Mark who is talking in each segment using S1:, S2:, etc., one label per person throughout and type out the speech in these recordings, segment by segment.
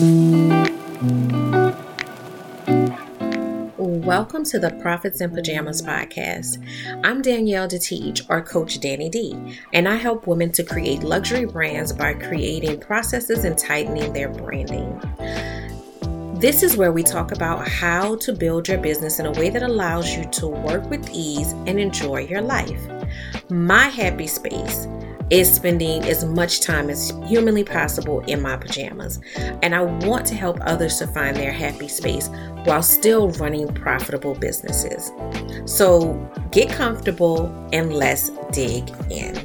S1: Welcome to the Profits in Pajamas podcast. I'm Danielle Detiege, or Coach Danni D, and I help women to create luxury brands by creating processes and tightening their branding. This is where we talk about how to build your business in a way that allows you to work with ease and enjoy your life. My happy space is spending as much time as humanly possible in my pajamas. And I want to help others to find their happy space while still running profitable businesses. So get comfortable and let's dig in.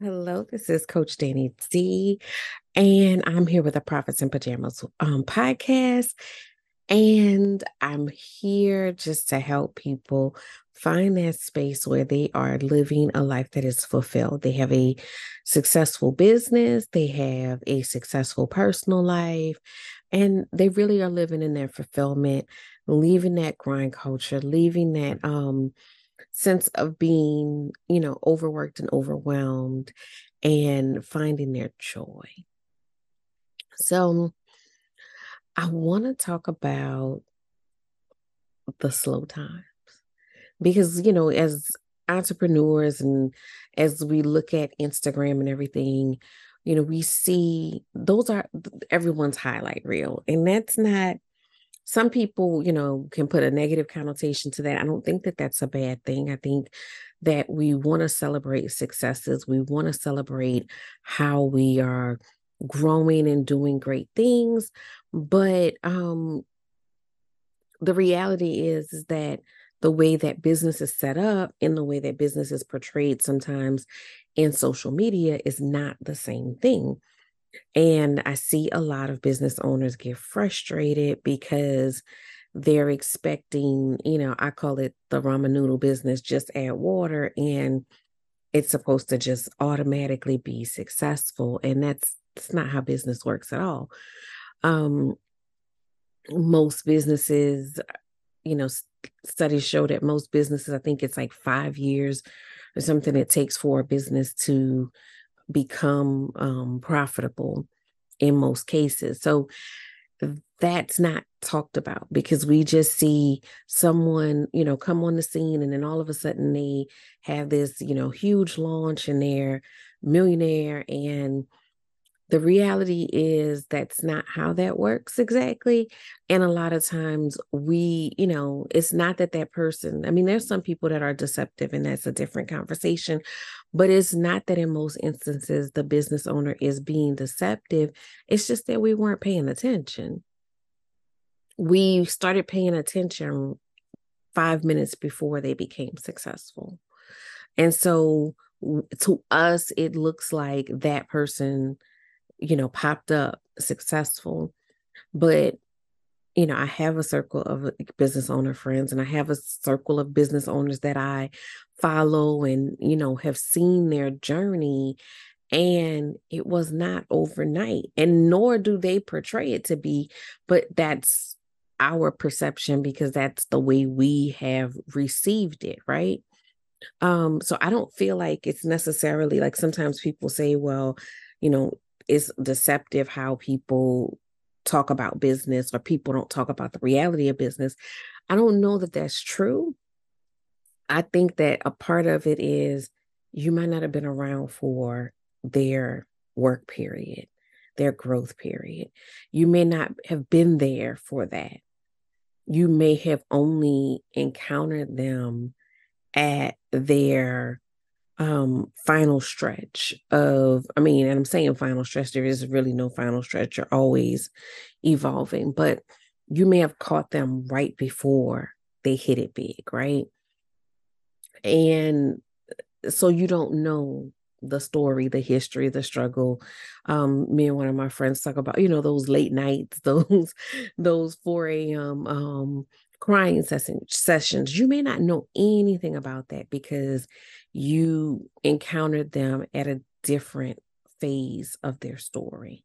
S1: Hello, this is Coach Danni D, and I'm here with the Profits in Pajamas um, podcast. And I'm here just to help people find that space where they are living a life that is fulfilled. They have a successful business, they have a successful personal life, and they really are living in their fulfillment, leaving that grind culture, leaving that um sense of being, you know, overworked and overwhelmed and finding their joy. So, I want to talk about the slow times because, you know, as entrepreneurs and as we look at Instagram and everything, you know, we see those are everyone's highlight reel. And that's not some people, you know, can put a negative connotation to that. I don't think that that's a bad thing. I think that we want to celebrate successes. We want to celebrate how we are growing and doing great things. But um the reality is, is that the way that business is set up and the way that business is portrayed sometimes in social media is not the same thing. And I see a lot of business owners get frustrated because they're expecting, you know, I call it the ramen noodle business, just add water and it's supposed to just automatically be successful. And that's, that's not how business works at all. Um, most businesses, you know, studies show that most businesses, I think it's like five years or something it takes for a business to become um, profitable in most cases. So that's not talked about because we just see someone, you know, come on the scene and then all of a sudden they have this, you know, huge launch and they're millionaire and the reality is that's not how that works exactly and a lot of times we you know it's not that that person i mean there's some people that are deceptive and that's a different conversation but it's not that in most instances the business owner is being deceptive it's just that we weren't paying attention. We started paying attention 5 minutes before they became successful and so to us it looks like that person you know, popped up successful. But, you know, I have a circle of business owner friends and I have a circle of business owners that I follow and, you know, have seen their journey. And it was not overnight, and nor do they portray it to be, but that's our perception because that's the way we have received it, right? Um, so I don't feel like it's necessarily like sometimes people say, well, you know, it's deceptive how people talk about business or people don't talk about the reality of business. I don't know that that's true. I think that a part of it is you might not have been around for their work period, their growth period. You may not have been there for that. You may have only encountered them at their um final stretch of i mean and i'm saying final stretch there is really no final stretch you're always evolving but you may have caught them right before they hit it big right? And so you don't know the story the history the struggle. Um me and one of my friends talk about you know those late nights those those 4 a.m um crying session, sessions you may not know anything about that because you encountered them at a different phase of their story.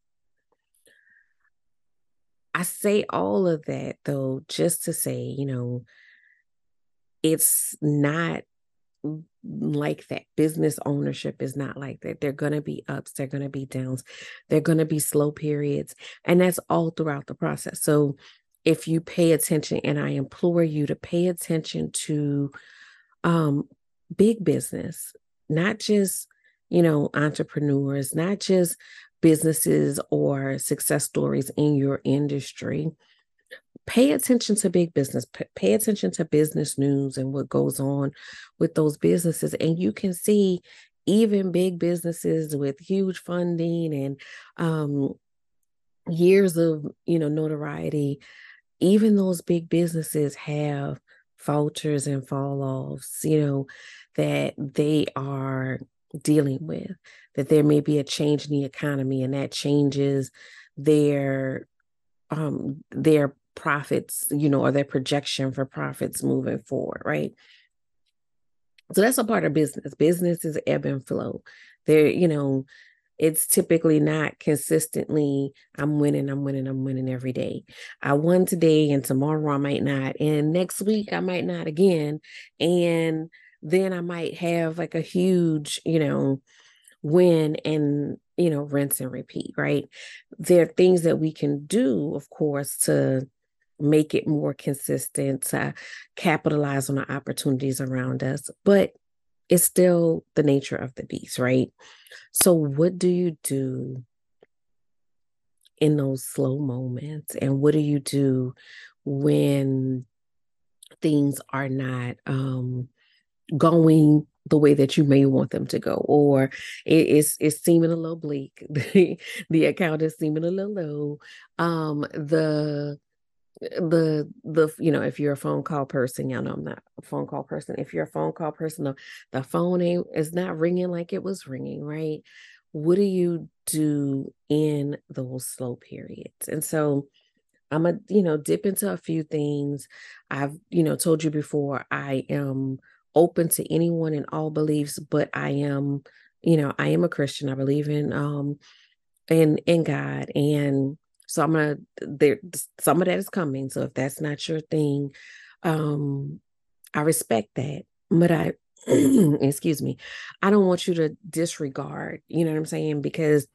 S1: I say all of that though, just to say, you know, it's not like that. Business ownership is not like that. They're going to be ups, they're going to be downs, they're going to be slow periods. And that's all throughout the process. So if you pay attention, and I implore you to pay attention to um, big business, not just, you know, entrepreneurs, not just businesses or success stories in your industry. Pay attention to big business pay attention to business news and what goes on with those businesses and you can see even big businesses with huge funding and um, years of you know notoriety even those big businesses have falters and fall offs you know that they are dealing with that there may be a change in the economy and that changes their um their profits, you know, or their projection for profits moving forward, right? So that's a part of business. Business is ebb and flow. There, you know, it's typically not consistently i'm winning i'm winning i'm winning every day i won today and tomorrow i might not and next week i might not again and then i might have like a huge you know win and you know rinse and repeat right there are things that we can do of course to make it more consistent, to capitalize on the opportunities around us. But it's still the nature of the beast, right? So, what do you do in those slow moments? And what do you do when things are not um, going the way that you may want them to go or it, it's it's seeming a little bleak the, account is seeming a little low um the the the you know if you're a phone call person y'all know i'm not a phone call person. If you're a phone call person the, the phone ain't is not ringing like it was ringing right? What do you do in those slow periods? And so i'm a you know dip into a few things. I've you know told you before i am open to anyone and all beliefs but i am you know i am a christian. I believe in um in in god. And so I'm gonna there some of that is coming. So if that's not your thing, um, I respect that. But I excuse me, I don't want you to disregard, you know what I'm saying? Because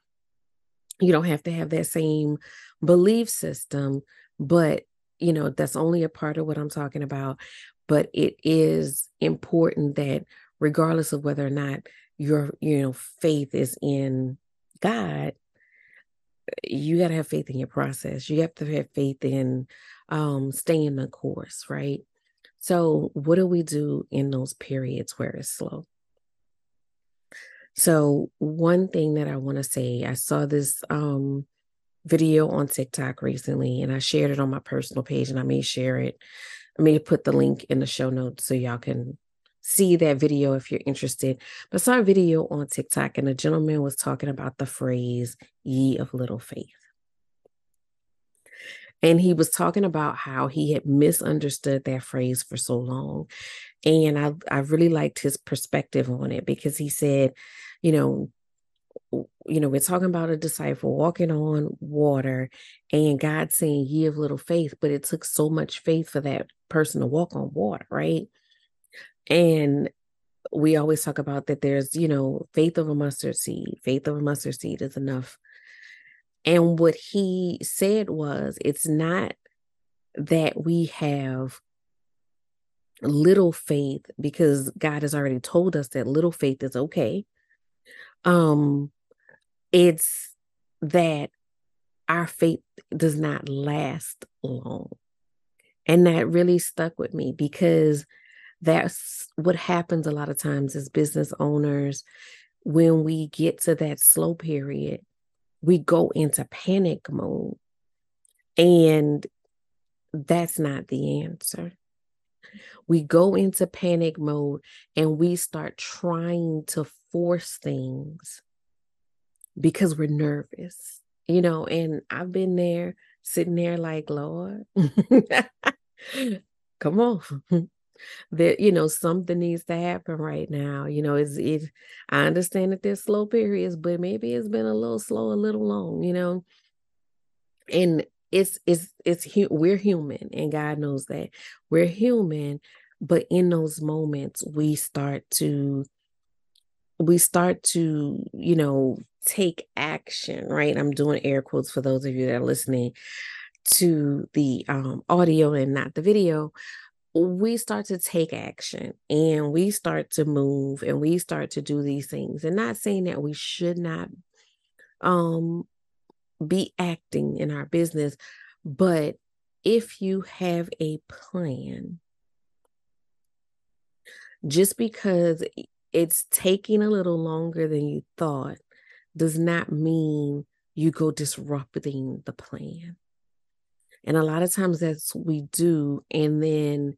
S1: you don't have to have that same belief system, but you know, that's only a part of what I'm talking about. But it is important that regardless of whether or not your, you know, faith is in God, you got to have faith in your process. You have to have faith in um, staying the course, right? So, what do we do in those periods where it's slow? So, one thing that I want to say, I saw this um, video on TikTok recently, and I shared it on my personal page, and I may share it. I may put the link in the show notes so y'all can see that video if you're interested. But I saw a video on TikTok and a gentleman was talking about the phrase ye of little faith. And he was talking about how he had misunderstood that phrase for so long. And I, I really liked his perspective on it because he said, you know, you know, we're talking about a disciple walking on water and God saying, ye of little faith, but it took so much faith for that person to walk on water, right? And we always talk about that there's, you know, faith of a mustard seed. Faith of a mustard seed is enough. And what he said was, it's not that we have little faith because God has already told us that little faith is okay. Um, it's that our faith does not last long. And that really stuck with me because that's what happens a lot of times as business owners. When we get to that slow period we go into panic mode and that's not the answer. We go into panic mode and we start trying to force things because we're nervous you know and i've been there sitting there like lord come on that you know something needs to happen right now you know it's it i understand that there's slow periods but maybe it's been a little slow a little long you know? And it's it's it's we're human and god knows that. We're human but in those moments we start to we start to you know take action right? I'm doing air quotes for those of you that are listening to the um, audio and not the video we start to take action and we start to move and we start to do these things and not saying that we should not um be acting in our business but if you have a plan just because it's taking a little longer than you thought does not mean you go disrupting the plan. And a lot of times that's what we do. And then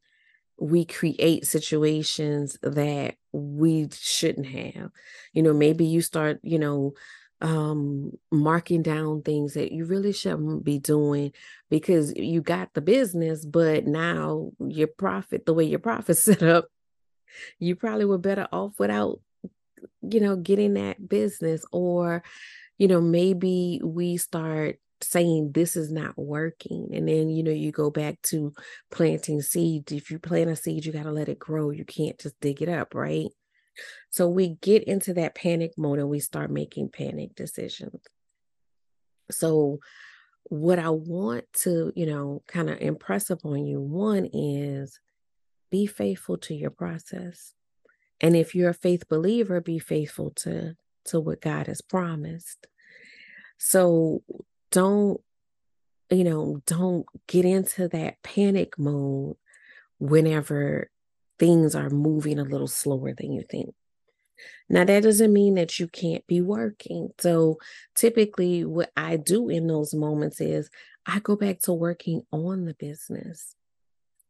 S1: we create situations that we shouldn't have. You know, maybe you start, you know, um marking down things that you really shouldn't be doing because you got the business but now your profit the way your profit set up you probably were better off without you know getting that business or you know maybe we start saying this is not working and then you know you go back to planting seeds if you plant a seed you got to let it grow you can't just dig it up right so we get into that panic mode and we start making panic decisions so what i want to you know kind of impress upon you one is be faithful to your process. And if you're a faith believer, be faithful to, to what God has promised. So don't, you know, don't get into that panic mode whenever things are moving a little slower than you think. Now, that doesn't mean that you can't be working. So, typically, what I do in those moments is I go back to working on the business.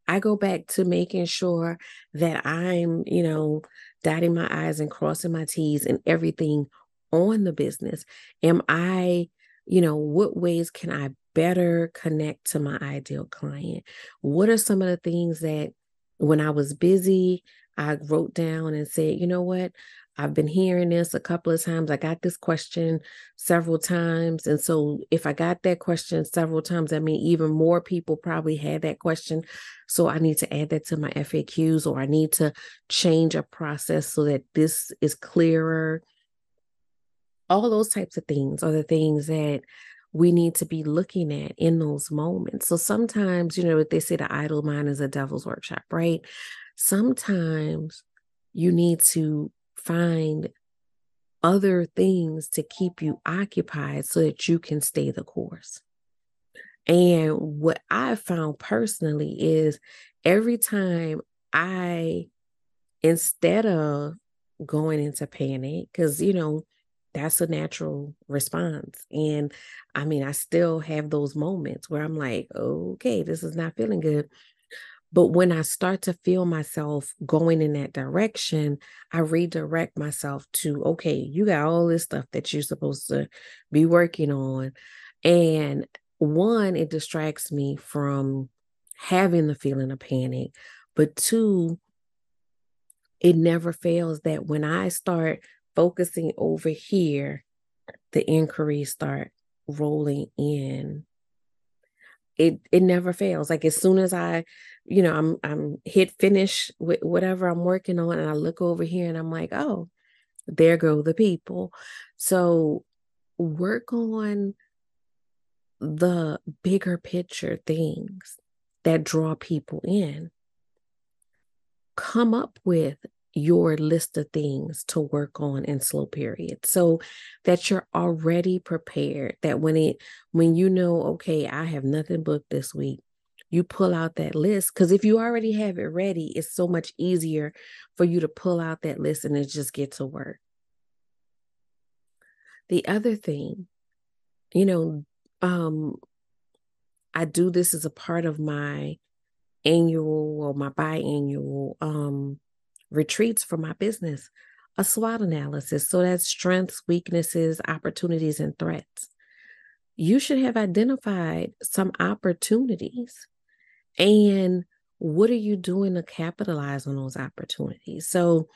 S1: I go back to making sure that I'm, you know, dotting my I's and crossing my T's and everything on the business. Am I, you know, what ways can I better connect to my ideal client? What are some of the things that when I was busy, I wrote down and said, you know what? I've been hearing this a couple of times. I got this question several times. And so, if I got that question several times, I mean, even more people probably had that question. So, I need to add that to my FAQs or I need to change a process so that this is clearer. All those types of things are the things that we need to be looking at in those moments. So, sometimes, you know, they say the idle mind is a devil's workshop, right? Sometimes you need to find other things to keep you occupied so that you can stay the course. And what I found personally is every time I, instead of going into panic, because, you know, that's a natural response. And I mean, I still have those moments where I'm like, okay, this is not feeling good. But when I start to feel myself going in that direction, I redirect myself to, okay, you got all this stuff that you're supposed to be working on. And one, it distracts me from having the feeling of panic. But two, it never fails that when I start focusing over here, the inquiries start rolling in. It it never fails. Like as soon as i you know i'm i'm hit finish with whatever i'm working on and i look over here and i'm like oh there go the people. So work on the bigger picture things that draw people in. Come up with your list of things to work on in slow periods so that you're already prepared that when it when you know okay i have nothing booked this week you pull out that list because if you already have it ready it's so much easier for you to pull out that list and just get to work. The other thing you know um i do this as a part of my annual or my biannual um retreats for my business, a SWOT analysis. So that's strengths, weaknesses, opportunities, and threats. You should have identified some opportunities. And what are you doing to capitalize on those opportunities? So,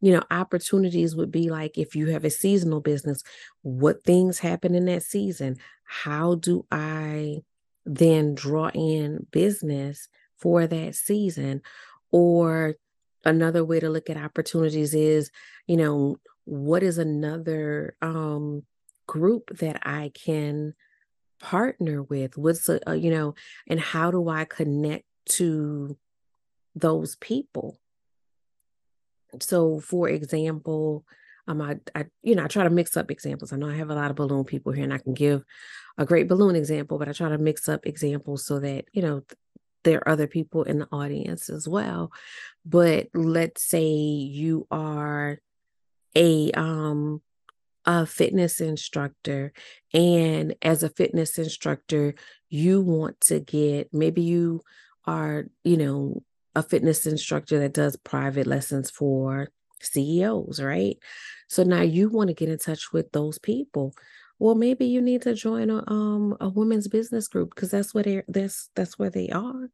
S1: you know, opportunities would be like if you have a seasonal business, what things happen in that season? How do I then draw in business for that season? Or another way to look at opportunities is, you know, what is another um, group that I can partner with? What's a, uh, you know, and how do I connect to those people? So, for example, um, I, I, you know, I try to mix up examples. I know I have a lot of balloon people here, and I can give a great balloon example, but I try to mix up examples so that you know there are other people in the audience as well. But let's say you are a um a fitness instructor and as a fitness instructor you want to get maybe you are you know a fitness instructor that does private lessons for CEOs right so now you want to get in touch with those people well maybe you need to join a um a women's business group because that's where they that's that's where they are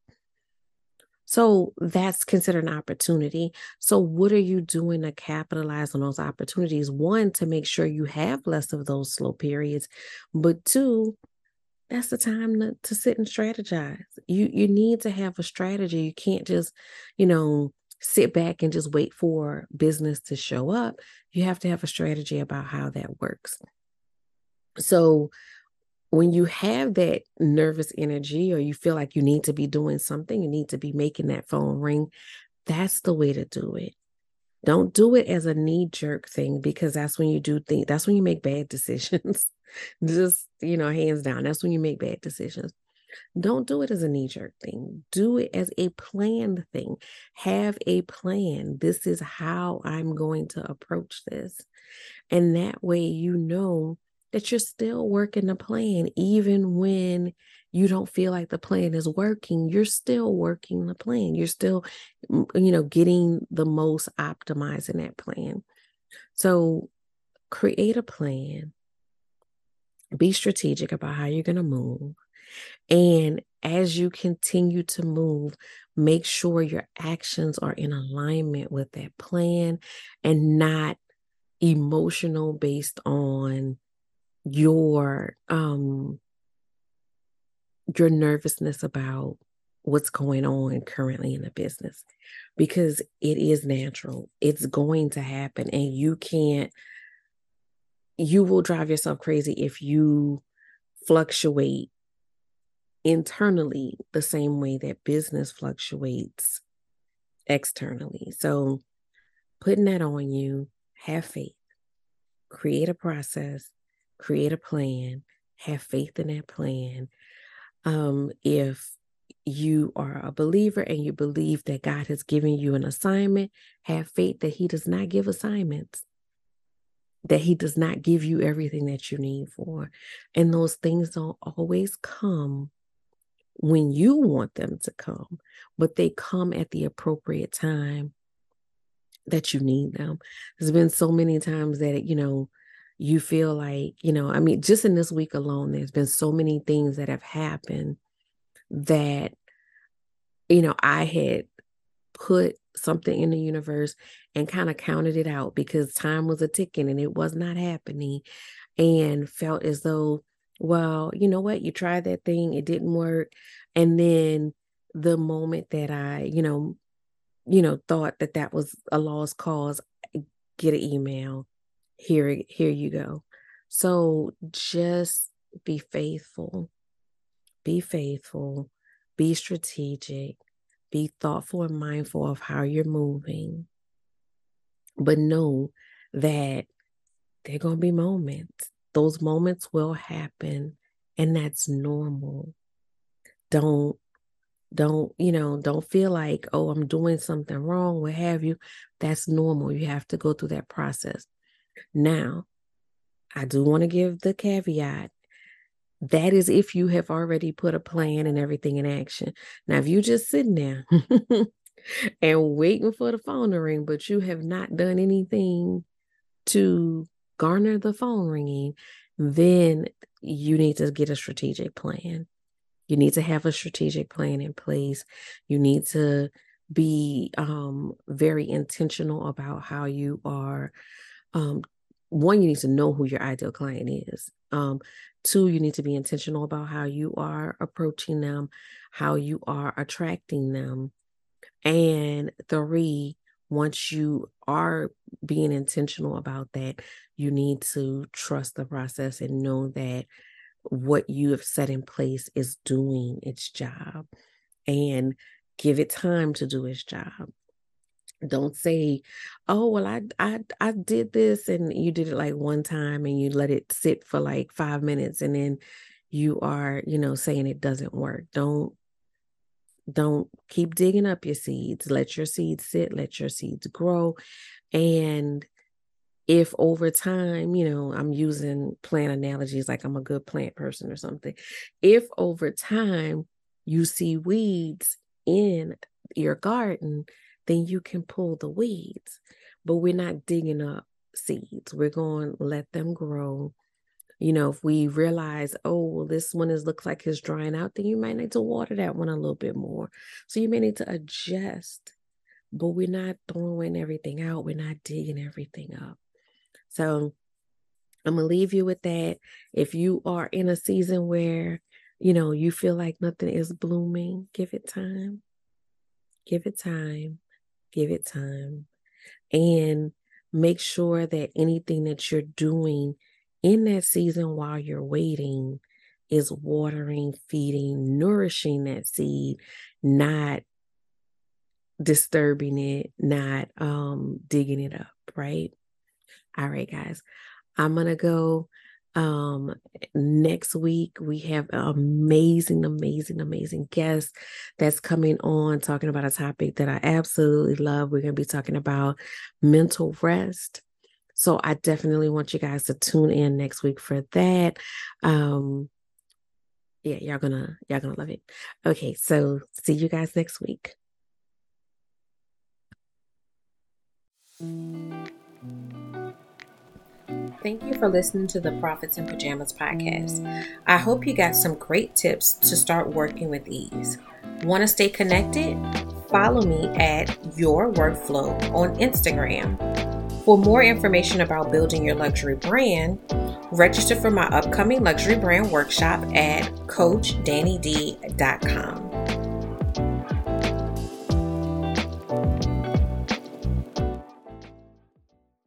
S1: so that's considered an opportunity. So, what are you doing to capitalize on those opportunities? One, to make sure you have less of those slow periods, but two, that's the time to, to sit and strategize. You you need to have a strategy. You can't just, you know, sit back and just wait for business to show up. You have to have a strategy about how that works. So when you have that nervous energy or you feel like you need to be doing something, you need to be making that phone ring, that's the way to do it. Don't do it as a knee jerk thing because that's when you do think that's when you make bad decisions. Just, you know, hands down, that's when you make bad decisions. Don't do it as a knee jerk thing. Do it as a planned thing. Have a plan. This is how I'm going to approach this. And that way, you know that you're still working the plan, even when you don't feel like the plan is working, you're still working the plan. You're still, you know, getting the most optimized in that plan. So create a plan, be strategic about how you're going to move. And as you continue to move, make sure your actions are in alignment with that plan and not emotional based on your um your nervousness about what's going on currently in the business because it is natural. It's going to happen and you can't you will drive yourself crazy if you fluctuate internally the same way that business fluctuates externally. So putting that on you have faith create a process create a plan, have faith in that plan. Um, if you are a believer and you believe that God has given you an assignment, have faith that He does not give assignments, that He does not give you everything that you need for. And those things don't always come when you want them to come, but they come at the appropriate time that you need them. There's been so many times that, you know, you feel like, you know, I mean, just in this week alone, there's been so many things that have happened that, you know, I had put something in the universe and kind of counted it out because time was a ticking and it was not happening and felt as though, well, you know what, you tried that thing, it didn't work. And then the moment that I, you know, you know, thought that that was a lost cause, get an email here here you go. So just be faithful be faithful be strategic be thoughtful and mindful of how you're moving but know that there are going to be moments. Those moments will happen and that's normal. Don't don't you know don't feel like oh i'm doing something wrong what have you. That's normal. You have to go through that process now, I do want to give the caveat that is if you have already put a plan and everything in action. Now, if you just sitting there and waiting for the phone to ring, but you have not done anything to garner the phone ringing, then you need to get a strategic plan. You need to have a strategic plan in place. You need to be um, very intentional about how you are um, one, you need to know who your ideal client is. Um, two, you need to be intentional about how you are approaching them, how you are attracting them. And three, once you are being intentional about that, you need to trust the process and know that what you have set in place is doing its job and give it time to do its job don't say oh well I, I i did this and you did it like one time and you let it sit for like five minutes and then you are you know saying it doesn't work. Don't don't keep digging up your seeds. Let your seeds sit let your seeds grow. And if over time, you know, I'm using plant analogies like I'm a good plant person or something. If over time you see weeds in your garden, then you can pull the weeds. But we're not digging up seeds. We're going to let them grow. You know, if we realize, oh, well, this one is looks like it's drying out, then you might need to water that one a little bit more. So you may need to adjust, but we're not throwing everything out. We're not digging everything up. So I'm to leave you with that. If you are in a season where, you know, you feel like nothing is blooming, give it time. Give it time. Give it time. And make sure that anything that you're doing in that season while you're waiting is watering, feeding, nourishing that seed, not disturbing it, not um digging it up, right? All right, guys. I'm going to go um next week we have an amazing amazing amazing guest that's coming on talking about a topic that i absolutely love. We're going to be talking about mental rest. So i definitely want you guys to tune in next week for that. Um yeah y'all gonna y'all gonna love it. Okay so see you guys next week Thank you for listening to the Profits in Pajamas podcast. I hope you got some great tips to start working with ease. Want to stay connected? Follow me at Your Workflow on Instagram. For more information about building your luxury brand, register for my upcoming luxury brand workshop at CoachDanniD.com.